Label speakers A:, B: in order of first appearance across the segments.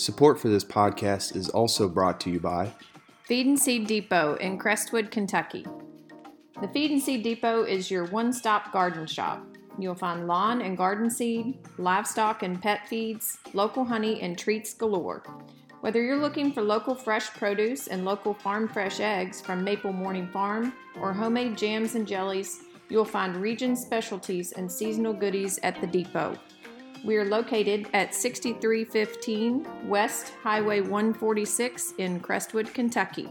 A: Support for this podcast is also brought to you by
B: Feed and Seed Depot in Crestwood, Kentucky. The Feed and Seed Depot is your one stop garden shop. You'll find lawn and garden seed, livestock and pet feeds, local honey, and treats galore. Whether you're looking for local fresh produce and local farm fresh eggs from Maple Morning Farm or homemade jams and jellies, you'll find region specialties and seasonal goodies at the depot. We are located at 6315 West Highway 146 in Crestwood, Kentucky.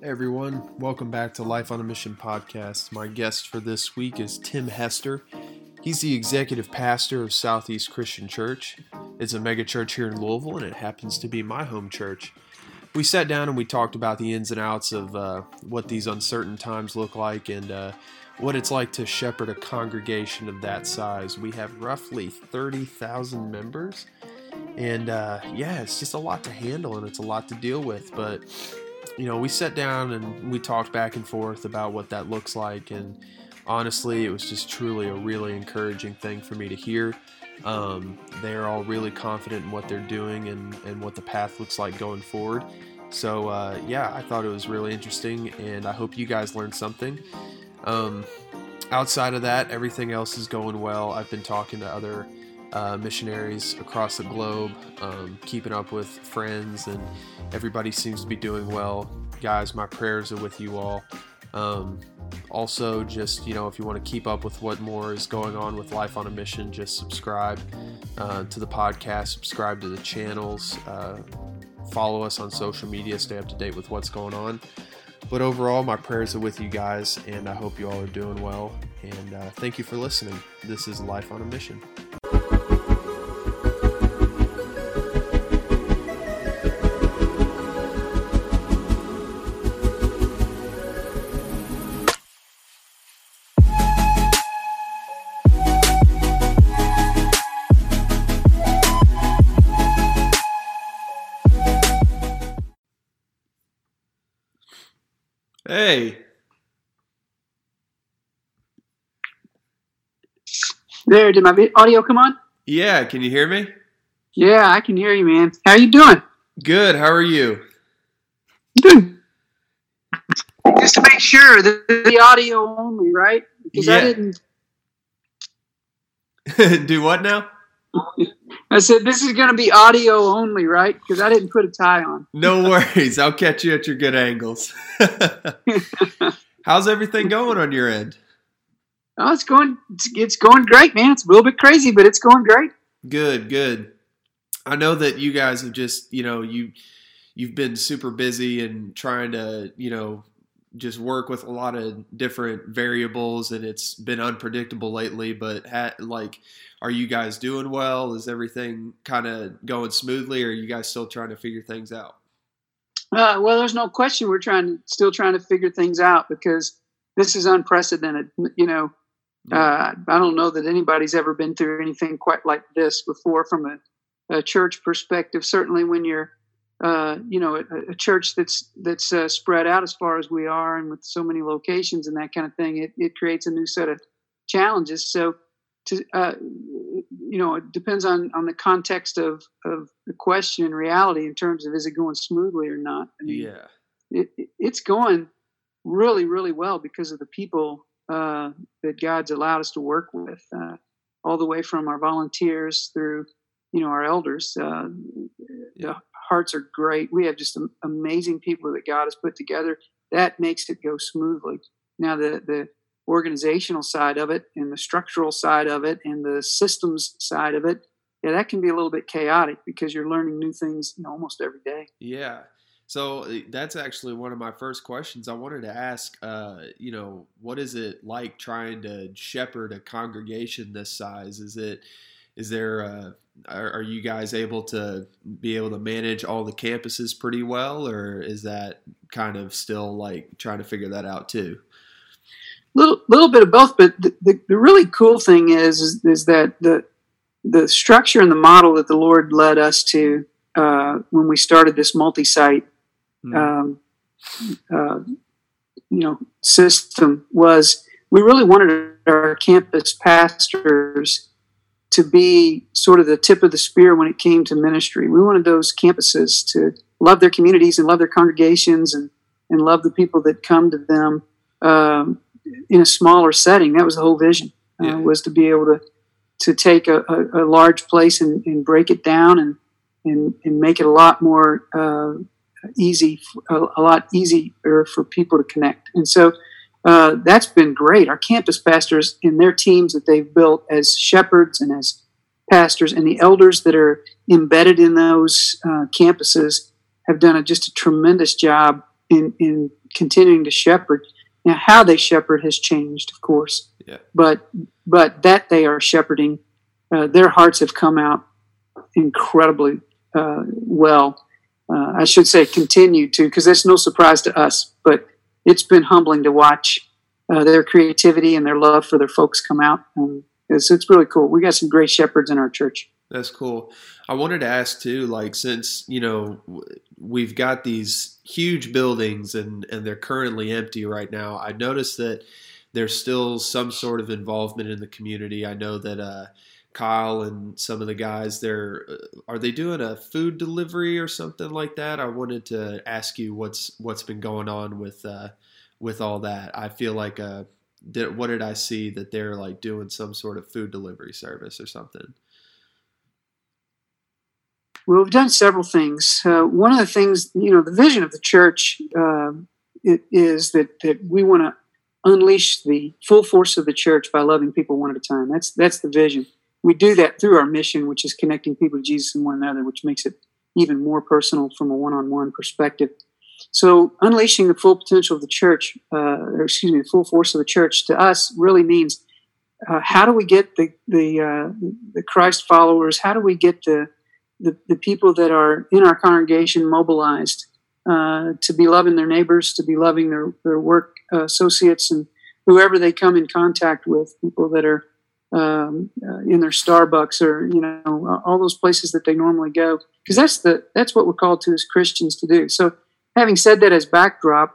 A: Hey everyone, welcome back to Life on a Mission podcast. My guest for this week is Tim Hester. He's the executive pastor of Southeast Christian Church. It's a mega church here in Louisville, and it happens to be my home church. We sat down and we talked about the ins and outs of uh, what these uncertain times look like and uh, what it's like to shepherd a congregation of that size. We have roughly 30,000 members. And uh, yeah, it's just a lot to handle and it's a lot to deal with. But, you know, we sat down and we talked back and forth about what that looks like. And honestly, it was just truly a really encouraging thing for me to hear. Um, they're all really confident in what they're doing and, and what the path looks like going forward. So, uh, yeah, I thought it was really interesting, and I hope you guys learned something. Um, outside of that, everything else is going well. I've been talking to other uh, missionaries across the globe, um, keeping up with friends, and everybody seems to be doing well. Guys, my prayers are with you all. Um, also, just you know, if you want to keep up with what more is going on with Life on a Mission, just subscribe uh, to the podcast, subscribe to the channels, uh, follow us on social media, stay up to date with what's going on. But overall, my prayers are with you guys, and I hope you all are doing well. And uh, thank you for listening. This is Life on a Mission. Hey.
C: There, did my audio come on?
A: Yeah, can you hear me?
C: Yeah, I can hear you, man. How you doing?
A: Good. How are you?
C: Good. Just to make sure that the audio only, right? Because
A: Yeah.
C: I didn't.
A: Do what now?
C: I said this is going to be audio only, right? Because I didn't put a tie on.
A: No worries. I'll catch you at your good angles. How's everything going on your end?
C: Oh, it's going. It's, it's going great, man. It's a little bit crazy, but it's going great.
A: Good, good. I know that you guys have just, you know, you you've been super busy and trying to, you know, just work with a lot of different variables and it's been unpredictable lately, but ha- like are you guys doing well? Is everything kind of going smoothly or are you guys still trying to figure things out?
C: Uh, well, there's no question we're trying to still trying to figure things out because this is unprecedented. You know, uh, I don't know that anybody's ever been through anything quite like this before from a, a church perspective. Certainly, when you're, uh, you know, a, a church that's that's uh, spread out as far as we are, and with so many locations and that kind of thing, it, it creates a new set of challenges. So, to uh, you know, it depends on on the context of of the question and reality in terms of is it going smoothly or not. I mean,
A: yeah.
C: it, it- it's going really, really well because of the people uh, that God's allowed us to work with, uh, all the way from our volunteers through, you know, our elders. Uh,
A: Yeah.
C: The hearts are great. We have just amazing people that God has put together. That makes it go smoothly. Now, the the organizational side of it, and the structural side of it, and the systems side of it, yeah, that can be a little bit chaotic because you're learning new things you know, almost every day.
A: Yeah. So uh, that's actually one of my first questions. I wanted to ask, uh, you know, what is it like trying to shepherd a congregation this size? Is it, is there, uh, are, are you guys able to be able to manage all the campuses pretty well, or is that kind of still like trying to figure that out too?
C: little little bit of both but the, the, the really cool thing is, is is that the the structure and the model that the lord led us to uh, when we started this multi-site
A: Hmm.
C: um, uh, you know system was we really wanted our campus pastors to be sort of the tip of the spear when it came to ministry. We wanted those campuses to love their communities and love their congregations and, and love the people that come to them um, in a smaller setting. That was the whole vision, uh, yeah. was to be able to to take a, a, a large place and, and, break it down and, and, and make it a lot more uh, easy, a, a, lot easier for people to connect. And so uh, that's been great. Our campus pastors and their teams that they've built as shepherds and as pastors and the elders that are embedded in those uh, campuses have done a, just a tremendous job in, in continuing to shepherd. Now, how they shepherd has changed, of course,
A: yeah.
C: but but that they are shepherding, uh, their hearts have come out incredibly uh, well. Uh, I should say, continue to, because that's no surprise to us. But it's been humbling to watch uh, their creativity and their love for their folks come out. It's, it's really cool. We got some great shepherds in our church.
A: That's cool. I wanted to ask too, like since you know we've got these huge buildings and and they're currently empty right now. I noticed that there's still some sort of involvement in the community. I know that uh, Kyle and some of the guys they're uh, are they doing a food delivery or something like that? I wanted to ask you what's what's been going on with uh, with all that. I feel like uh, did, what did I see that they're like doing some sort of food delivery service or something?
C: Well, we've done several things. Uh, one of the things, you know, the vision of the church uh, is that, that we want to unleash the full force of the church by loving people one at a time. That's that's the vision. We do that through our mission, which is connecting people to Jesus and one another, which makes it even more personal from a one-on-one perspective. So, unleashing the full potential of the church, uh, or excuse me, the full force of the church, to us really means uh, how do we get the the, uh, the Christ followers? How do we get the, the, the people that are in our congregation mobilized uh, to be loving their neighbors, to be loving their their work associates, and whoever they come in contact with, people that are um, uh, in their Starbucks or you know all those places that they normally go, because that's the that's what we're called to as Christians to do. So having said that as backdrop,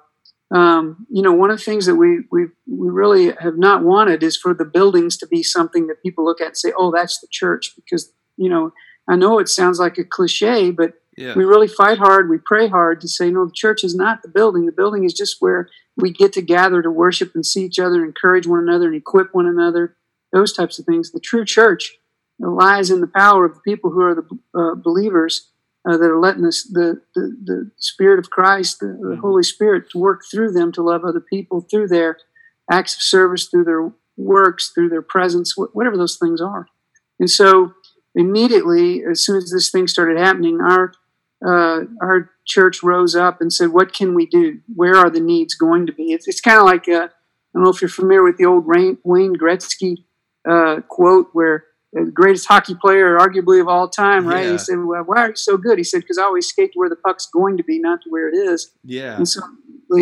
C: um, you know, one of the things that we, we we really have not wanted is for the buildings to be something that people look at and say, "Oh, that's the church," because you know, I know it sounds like a cliche, but yeah. we really fight hard, we pray hard to say, "No, the church is not the building. The building is just where we get to gather to worship and see each other, encourage one another, and equip one another." Those types of things. The true church lies in the power of the people who are the uh, believers uh, that are letting this, the, the, the Spirit of Christ, the, the, mm-hmm. Holy Spirit, to work through them to love other people through their acts of service, through their works, through their presence, wh- whatever those things are. And so, immediately, as soon as this thing started happening, our uh, our church rose up and said, "What can we do? Where are the needs going to be?" It's, it's kind of like uh, I don't know if you're familiar with the old Wayne Gretzky uh, quote where the greatest hockey player, arguably of all time, right? Yeah. He said, well, "Why are you so good?" He said, "Because I always skate to where the puck's going to be, not to where it is."
A: Yeah.
C: And so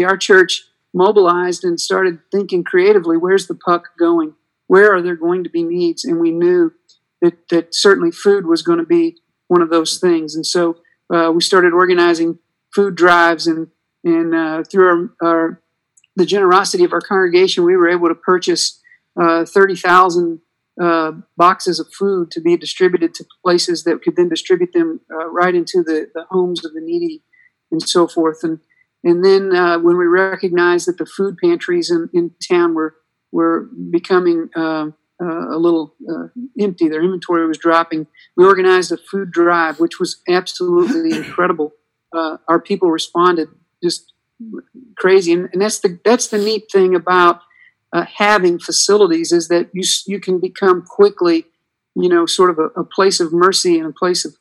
C: our church mobilized and started thinking creatively: Where's the puck going? Where are there going to be needs? And we knew that that certainly food was going to be one of those things. And so uh, we started organizing food drives, and and uh, through our, our, the generosity of our congregation, we were able to purchase uh, thirty thousand uh, boxes of food to be distributed to places that could then distribute them uh, right into the, the homes of the needy and so forth. And and then uh, when we recognized that the food pantries in, in town were were becoming uh, uh, a little uh, empty, their inventory was dropping. We organized a food drive, which was absolutely incredible. our people responded just crazy, and, and that's the that's the neat thing about uh, having facilities is that you you can become quickly, you know, sort of a, a place of mercy and a place of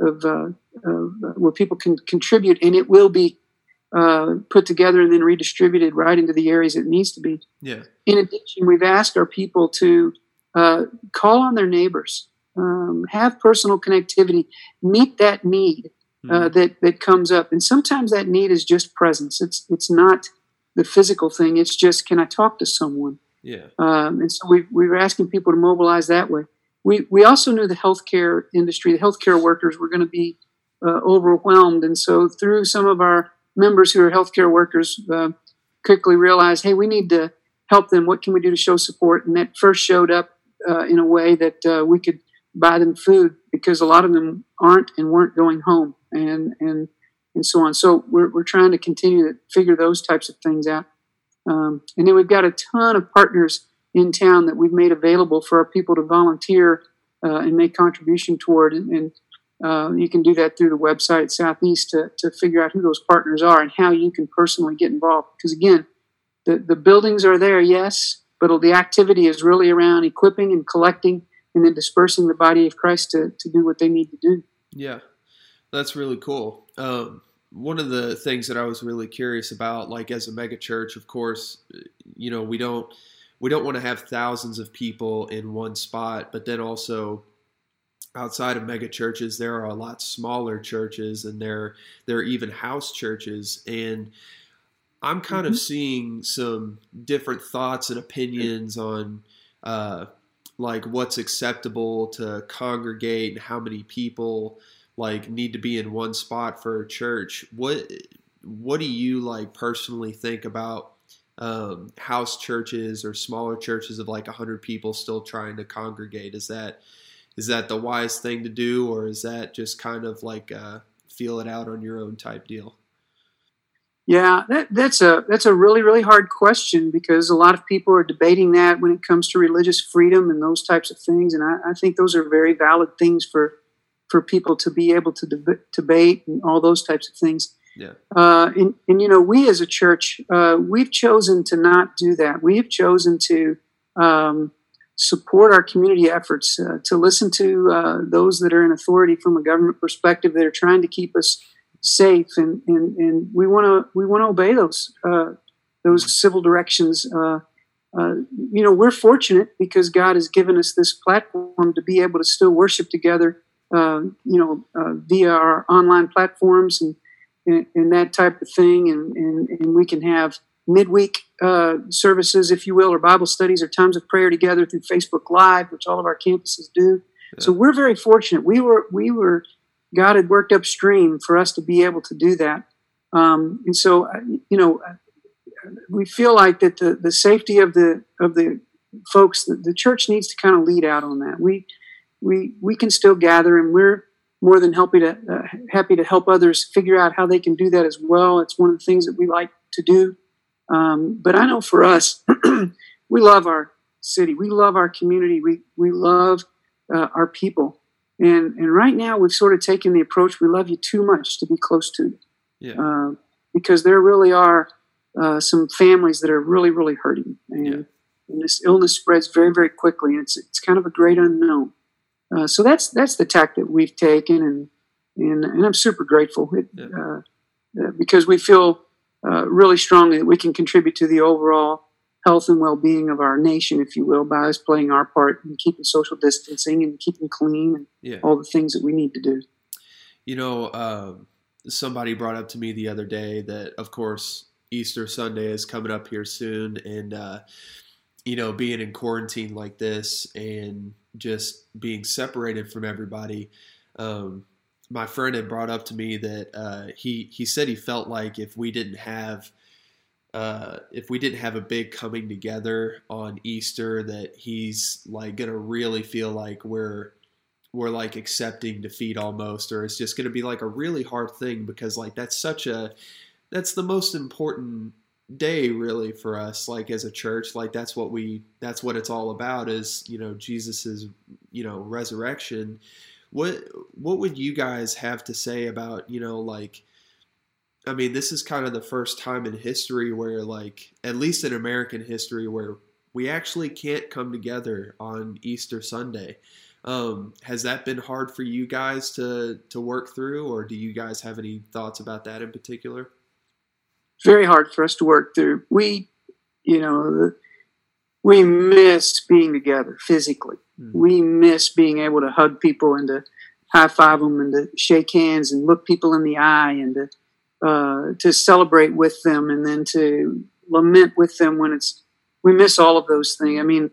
C: of, uh, of uh, where people can contribute, and it will be uh, put together and then redistributed right into the areas it needs to be.
A: Yeah.
C: In addition, we've asked our people to uh, call on their neighbors, um, have personal connectivity, meet that need. Uh, mm-hmm. that that comes up, and sometimes that need is just presence. It's it's not the physical thing. It's just, can I talk to someone?
A: Yeah.
C: Um, and so we, we were asking people to mobilize that way. We, we also knew the healthcare industry, the healthcare workers were going to be uh, overwhelmed. And so through some of our members who are healthcare workers, uh, quickly realized, hey, we need to help them. What can we do to show support? And that first showed up uh, in a way that uh, we could buy them food because a lot of them aren't and weren't going home and and and so on. So we're we're trying to continue to figure those types of things out. Um, and then we've got a ton of partners in town that we've made available for our people to volunteer uh, and make contribution toward. And, and uh, you can do that through the website Southeast to, to figure out who those partners are and how you can personally get involved. Because again, the, the buildings are there, yes, but the activity is really around equipping and collecting and then dispersing the body of Christ to, to do what they need to do.
A: Yeah, that's really cool. Um, one of the things that I was really curious about, like as a mega church, of course, you know, we don't we don't want to have thousands of people in one spot, but then also outside of mega churches, there are a lot smaller churches, and there there are even house churches, and I'm kind mm-hmm. of seeing some different thoughts and opinions on uh, like what's acceptable to congregate and how many people like need to be in one spot for a church. What what do you like personally think about um, house churches or smaller churches of like hundred people still trying to congregate? Is that is that the wise thing to do, or is that just kind of like feel it out on your own type deal?
C: Yeah, that, that's a that's a really really hard question because a lot of people are debating that when it comes to religious freedom and those types of things, and I, I think those are very valid things for for people to be able to deb- debate and all those types of things.
A: Yeah.
C: Uh, and, and you know, we as a church, uh, we've chosen to not do that. We have chosen to um, support our community efforts, uh, to listen to uh, those that are in authority from a government perspective that are trying to keep us safe, and and, and we want to we want to obey those uh, those civil directions. Uh, uh, you know, we're fortunate because God has given us this platform to be able to still worship together. Uh, you know, uh, via our online platforms and, and, and that type of thing, and and, and we can have midweek uh, services, if you will, or Bible studies or times of prayer together through Facebook Live, which all of our campuses do. Yeah. So we're very fortunate. We were we were God had worked upstream for us to be able to do that. Um, and so, you know, we feel like that the, the safety of the of the folks, the, the church needs to kind of lead out on that. We we we can still gather, and we're more than happy to uh, happy to help others figure out how they can do that as well. It's one of the things that we like to do. Um, but I know for us, we love our city, we love our community, we we love uh, our people, and and right now we've sort of taken the approach we love you too much to be close to you.
A: Yeah.
C: Uh, because there really are uh, some families that are really really hurting, and, yeah. and, this illness spreads very very quickly, and it's it's kind of a great unknown. Uh, so that's that's the tack that we've taken, and and, and I'm super grateful it, yeah. Uh, uh, because we feel uh, really strongly that we can contribute to the overall health and well-being of our nation, if you will, by us playing our part in keeping social distancing and keeping clean and
A: yeah.
C: all the things that we need to do.
A: You know, uh, somebody brought up to me the other day that, of course, Easter Sunday is coming up here soon, and uh, you know, being in quarantine like this and just being separated from everybody. Um, my friend had brought up to me that uh, he he said he felt like if we didn't have uh, if we didn't have a big coming together on Easter, that he's like gonna really feel like we're we're like accepting defeat almost, or it's just gonna be like a really hard thing because like that's such a that's the most important day really for us like as a church like that's what we that's what it's all about is you know jesus's you know resurrection what what would you guys have to say about you know like I mean, this is kind of the first time in history where, like, at least in American history, where we actually can't come together on Easter Sunday. Um, has that been hard for you guys to to work through, or do you guys have any thoughts about that in particular?
C: Very hard for us to work through. We, you know, we miss being together physically. Mm-hmm. We miss being able to hug people and to high five them and to shake hands and look people in the eye and to uh, to celebrate with them and then to lament with them when it's we miss all of those things. I mean,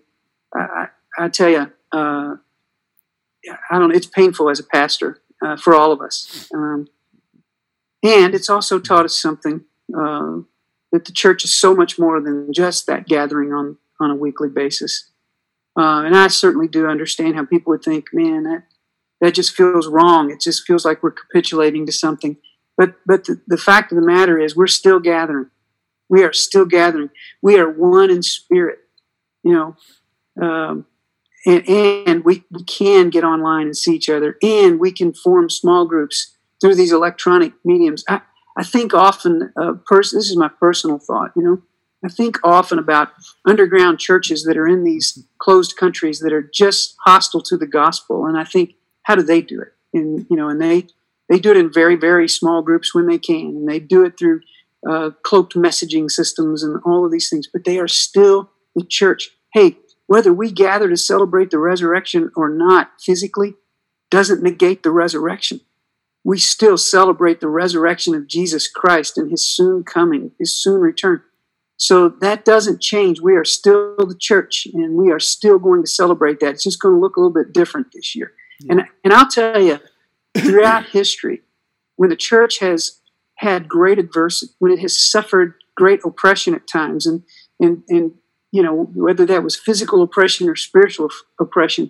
C: I, I tell you, uh, I don't. It's painful as a pastor uh, for all of us, um, and it's also taught us something uh, that the church is so much more than just that gathering on on a weekly basis. Uh, and I certainly do understand how people would think, man, that that just feels wrong. It just feels like we're capitulating to something. But but the, the fact of the matter is, we're still gathering. We are still gathering. We are one in spirit. You know, um, and, and we, we can get online and see each other, and we can form small groups through these electronic mediums. I, I think often, uh, pers- this is my personal thought, you know, I think often about underground churches that are in these closed countries that are just hostile to the gospel, and I think, how do they do it? And you know, and they they do it in very very small groups when they can, and they do it through uh, cloaked messaging systems and all of these things. But they are still the church. Hey, whether we gather to celebrate the resurrection or not physically, doesn't negate the resurrection we still celebrate the resurrection of Jesus Christ and his soon coming, his soon return. So that doesn't change. We are still the church and we are still going to celebrate that. It's just going to look a little bit different this year. Yeah. And, and I'll tell you, throughout history, when the church has had great adversity, when it has suffered great oppression at times, and, and, and you know, whether that was physical oppression or spiritual oppression,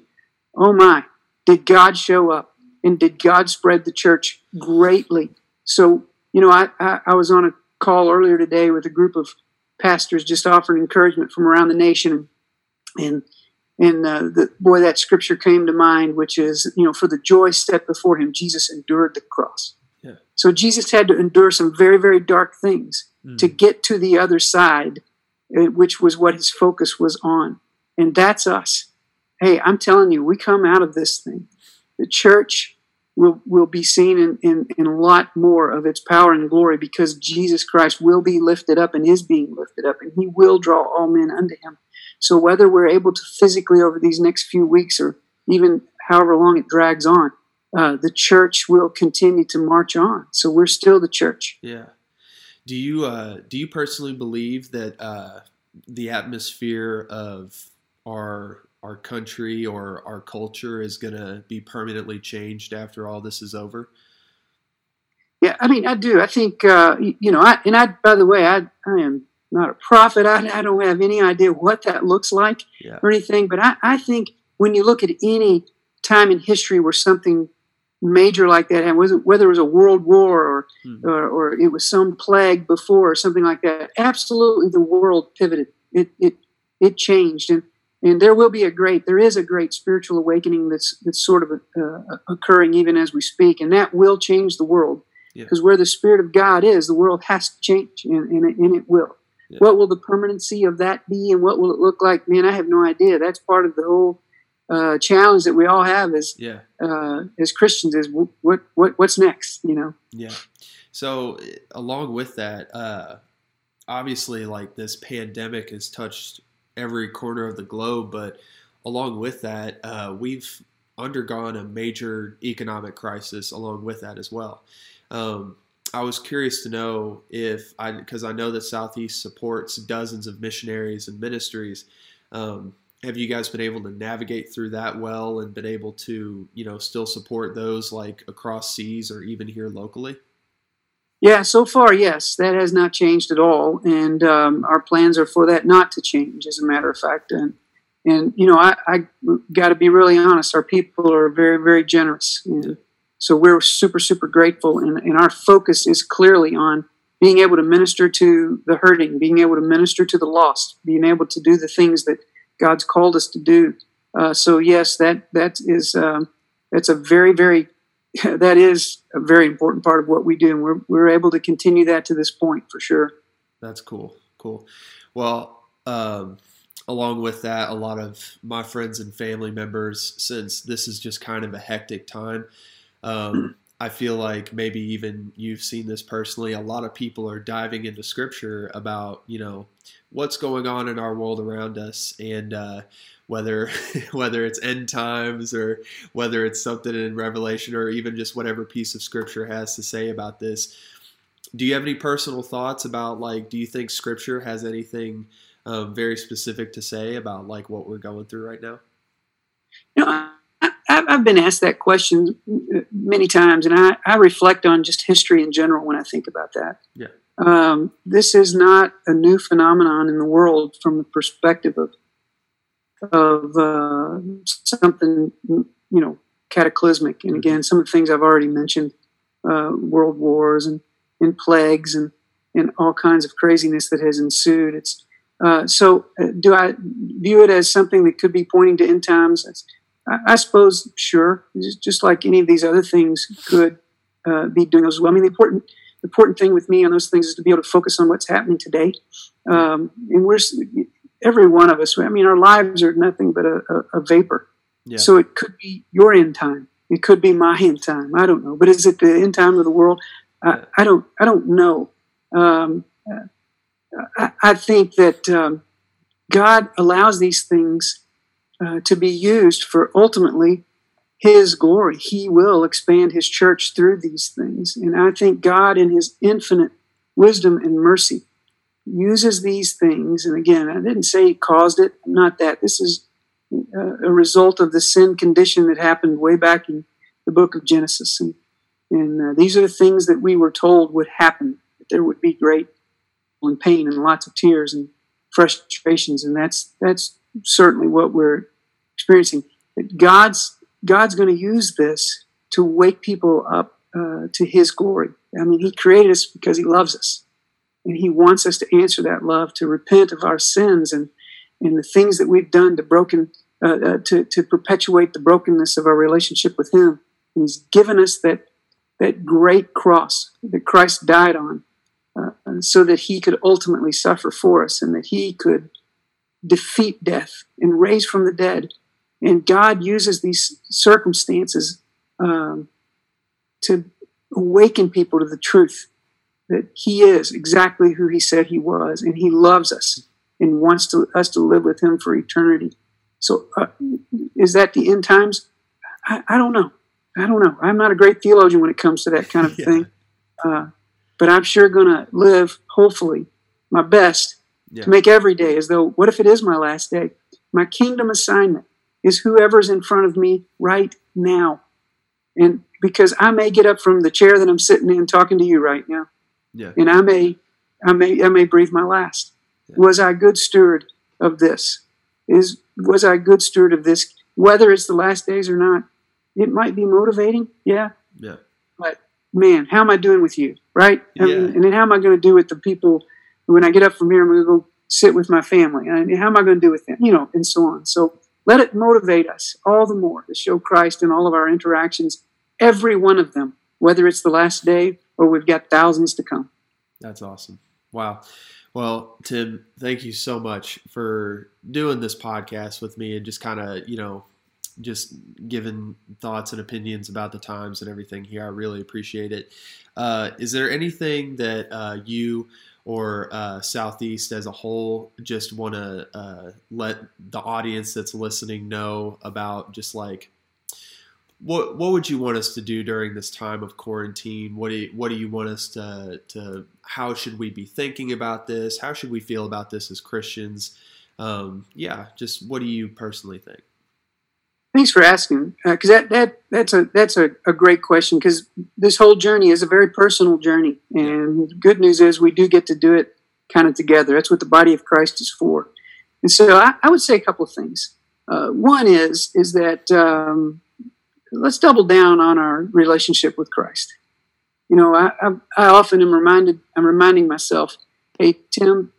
C: oh my, did God show up? And did God spread the church greatly. So, you know, I, I, I was on a call earlier today with a group of pastors just offering encouragement from around the nation. And, and uh, the, boy, that scripture came to mind, which is, you know, for the joy set before him, Jesus endured the cross. Yeah. So Jesus had to endure some very, very dark things mm. to get to the other side, uh, which was what his focus was on. And that's us. Hey, I'm telling you, we come out of this thing the church will, will be seen in, in, in a lot more of its power and glory because Jesus Christ will be lifted up and is being lifted up, and he will draw all men unto him. So, whether we're able to physically over these next few weeks or even however long it drags on, uh, the church will continue to march on. So, we're still the church.
A: Yeah. Do you uh, do you personally believe that uh, the atmosphere of our our country or our culture is going to be permanently changed after all this is over?
C: Yeah, I mean, I do. I think, uh, you know, I, and I, by the way, I, I am not a prophet. I, I don't have any idea what that looks like yeah. or anything, but I, I think when you look at any time in history where something major like that happened, whether it was a world war or, hmm. or, or, it was some plague before or something like that, absolutely the world pivoted. It, it, it changed. And, and there will be a great there is a great spiritual awakening that's that's sort of uh, occurring even as we speak and that will change the world because yeah. where the spirit of god is the world has to change and, and, it, and it will yeah. what will the permanency of that be and what will it look like man i have no idea that's part of the whole uh, challenge that we all have as yeah. uh, as christians is what, what what's next you know
A: yeah so along with that uh, obviously like this pandemic has touched every corner of the globe. But along with that, uh, we've undergone a major economic crisis along with that as well. Um, I was curious to know if I, because I know that Southeast supports dozens of missionaries and ministries. Um, have you guys been able to navigate through that well and been able to, you know, still support those like across seas or even here locally?
C: Yeah, so far, yes, that has not changed at all, and um, our plans are for that not to change. As a matter of fact, and and you know, I, I got to be really honest. Our people are very, very generous, and so we're super, super grateful. And, and our focus is clearly on being able to minister to the hurting, being able to minister to the lost, being able to do the things that God's called us to do. Uh, so yes, that that is um, that's a very, very that is a very important part of what we do, and we're we're able to continue that to this point for sure.
A: That's cool, cool. Well, um, along with that, a lot of my friends and family members, since this is just kind of a hectic time, um, I feel like maybe even you've seen this personally. A lot of people are diving into scripture about you know what's going on in our world around us, and uh, whether whether it's end times or whether it's something in Revelation or even just whatever piece of scripture has to say about this. Do you have any personal thoughts about like do you think scripture has anything um, very specific to say about like what we're going through right now?
C: You know, I, have been asked that question many times, and I, I, reflect on just history in general when I think about that.
A: Yeah.
C: Um, this is not a new phenomenon in the world from the perspective of of uh, something, you know, cataclysmic. And again, some of the things I've already mentioned, uh, world wars and, and plagues and, and all kinds of craziness that has ensued. It's uh, so. Uh, do I view it as something that could be pointing to end times? I, I, suppose, sure. Just, just, like any of these other things could uh, be doing as well. I mean, the important important thing with me on those things is to be able to focus on what's happening today. Um, and we're every one of us. I mean, our lives are nothing but a, a, a vapor. Yeah. So it could be your end time. It could be my end time. I don't know. But is it the end time of the world? I, I don't. I don't know. Um, I, I, think that um, God allows these things uh, to be used for ultimately His glory. He will expand His church through these things, and I think God, in His infinite wisdom and mercy, uses these things. And again, I didn't say He caused it. Not that. This is a result of the sin condition that happened way back in the book of Genesis. And, and uh, these are the things that we were told would happen, that there would be great and pain and lots of tears and frustrations. And that's, that's certainly what we're experiencing. That God's, God's going to use this to wake people up uh, to His glory. I mean, He created us because He loves us. And He wants us to answer that love, to repent of our sins and, and the things that we've done to broken uh, uh, to, to perpetuate the brokenness of our relationship with Him. And He's given us that, that great cross that Christ died on uh, so that He could ultimately suffer for us and that He could defeat death and raise from the dead. And God uses these circumstances um, to awaken people to the truth that He is exactly who He said He was, and He loves us and wants to, us to live with Him for eternity. So, uh, is that the end times? I, I, don't know. I don't know. I'm not a great theologian when it comes to that kind of yeah. thing, uh, but I'm sure going to live, hopefully, my best yeah. to make every day as though, what if it is my last day? My kingdom assignment is whoever's in front of me right now. And because I may get up from the chair that I'm sitting in talking to you right now. Yeah. And I may I may I may breathe my last. Yeah. Was I a good steward of this? Is was I a good steward of this? Whether it's the last days or not, it might be motivating, yeah.
A: Yeah.
C: But man, how am I doing with you, right? Yeah. and then how am I going to do with the people when I get up from here? I'm going to go sit with my family, and how am I going to do with them? You know, and so on. So let it motivate us all the more to show Christ in all of our interactions, every one of them, whether it's the last day or we've got thousands to come.
A: That's awesome. Wow. Well, Tim, thank you so much for doing this podcast with me and just kind of, you know, just giving thoughts and opinions about the times and everything here. I really appreciate it. Uh, is there anything that uh, you or uh, Southeast as a whole just want to uh, let the audience that's listening know about just like what what would you want us to do during this time of quarantine? What do you, what do you want us to to how should we be thinking about this? How should we feel about this as Christians? Um, yeah, just what do you personally think?
C: Thanks for asking, because uh, that, that that's a that's a, a great question. Because this whole journey is a very personal journey, and good news is we do get to do it kind of together. That's what the body of Christ is for. And so I, I would say a couple of things. Uh, one is is that um, let's double down on our relationship with Christ. You know, I, I, I, often am reminded, I'm reminding myself, hey, Tim,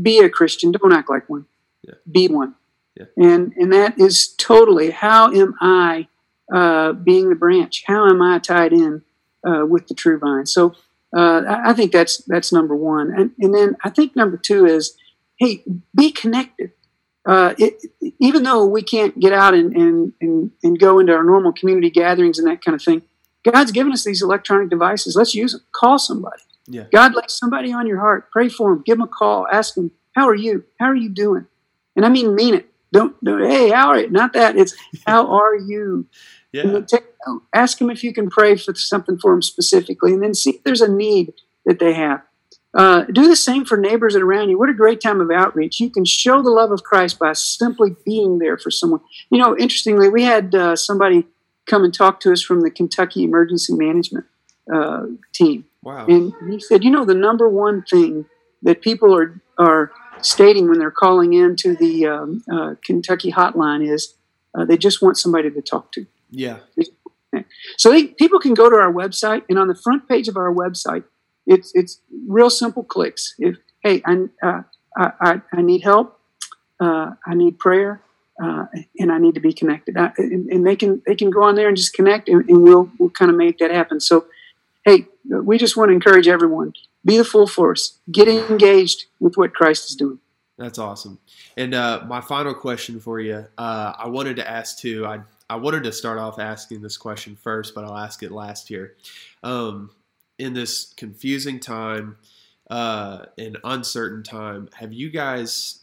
C: be a Christian. Don't act like one. Yeah. Be one. Yeah. And, and that is totally how am I uh, being the branch? How am I tied in uh, with the true vine? So uh, I, I, think that's that's number one. And, and then I think number two is, hey, be connected uh, it, even though we can't get out and, and, and, and go into our normal community gatherings and that kind of thing, God's given us these electronic devices. Let's use them. Call somebody. Yeah. God lays somebody on your heart. Pray for them. Give them a call. Ask them, how are you? How are you doing? And I mean, mean it. Don't, don't hey, how are you? Not that. It's how are you?
A: Yeah.
C: Take, ask them if you can pray for something for them specifically, and then see if there's a need that they have. Uh, do the same for neighbors that around you. What a great time of outreach. You can show the love of Christ by simply being there for someone. You know, interestingly, we had uh, somebody come and talk to us from the Kentucky Emergency Management uh, team.
A: Wow.
C: And he said, you know, the number one thing that people are, are stating when they're calling in to the um, uh, Kentucky hotline is uh, they just want somebody to talk to.
A: Yeah.
C: So they, people can go to our website, and on the front page of our website, it's it's real simple clicks. If hey, I uh, I, I, need help, uh, I need prayer, uh, and I need to be connected, I, and, and, they can they can go on there and just connect, and, and we'll we'll kind of make that happen. So, hey, we just want to encourage everyone: be the full force, get engaged with what Christ is doing.
A: That's awesome. And uh, my final question for you, uh, I wanted to ask too. I I wanted to start off asking this question first, but I'll ask it last year. Um, in this confusing time, uh, an uncertain time, have you guys,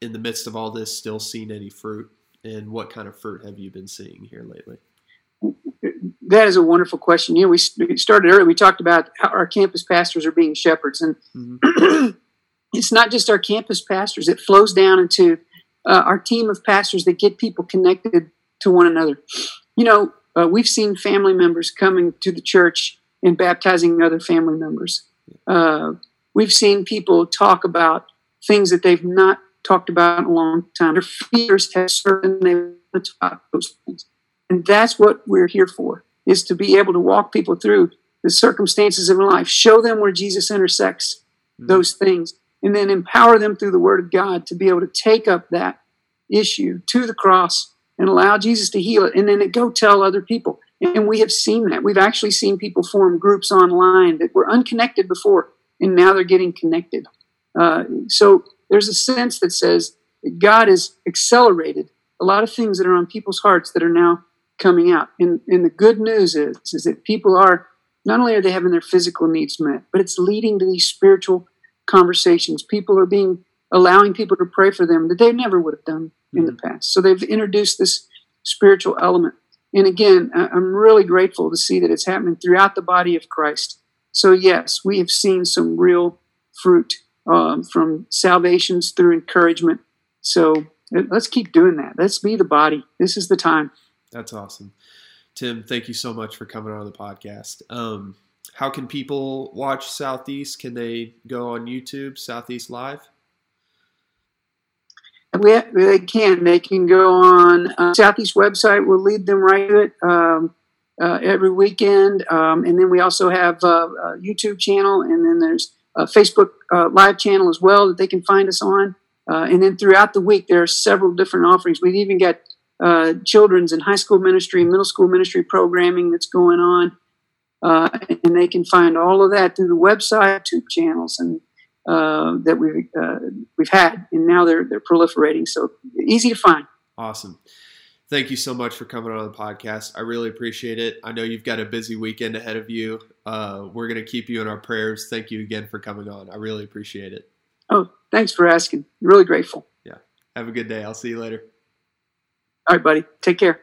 A: in the midst of all this, still seen any fruit? And what kind of fruit have you been seeing here lately?
C: That is a wonderful question. You know, we started earlier. We talked about how our campus pastors are being shepherds, and mm-hmm. it's not just our campus pastors. It flows down into uh, our team of pastors that get people connected to one another. You know, uh, we've seen family members coming to the church and baptizing other family members. Uh, we've seen people talk about things that they've not talked about in a long time. Their fears have certain they talk those things, and that's what we're here for: is to be able to walk people through the circumstances of life, show them where Jesus intersects mm-hmm. those things, and then empower them through the Word of God to be able to take up that issue to the cross and allow Jesus to heal it, and then go tell other people. And we have seen that. We've actually seen people form groups online that were unconnected before, and now they're getting connected. Uh, so there's a sense that says that God has accelerated a lot of things that are on people's hearts that are now coming out. And, and the good news is, is that people are not only are they having their physical needs met, but it's leading to these spiritual conversations. People are being allowing people to pray for them that they never would have done in the mm-hmm. past. So they've introduced this spiritual element. And again, I'm really grateful to see that it's happening throughout the body of Christ. So, yes, we have seen some real fruit um, from salvations through encouragement. So, let's keep doing that. Let's be the body. This is the time.
A: That's awesome. Tim, thank you so much for coming on the podcast. Um, how can people watch Southeast? Can they go on YouTube, Southeast Live?
C: we, they can. They can go on uh, Southeast website. We'll lead them right to it um, uh, every weekend. Um, and then we also have uh, a YouTube channel, and then there's a Facebook uh, live channel as well that they can find us on. Uh, and then throughout the week, there are several different offerings. We've even got uh, children's and high school ministry, middle school ministry programming that's going on. and they can find all of that through the website, YouTube channels, and uh, that we've uh, we've had, and now they're they're proliferating. So easy to find.
A: Awesome. Thank you so much for coming on the podcast. I really appreciate it. I know you've got a busy weekend ahead of you. Uh, we're going to keep you in our prayers. Thank you again for coming on. I really appreciate it.
C: Oh, thanks for asking. Really grateful.
A: Yeah. Have a good day. I'll see you later.
C: All right, buddy. Take care.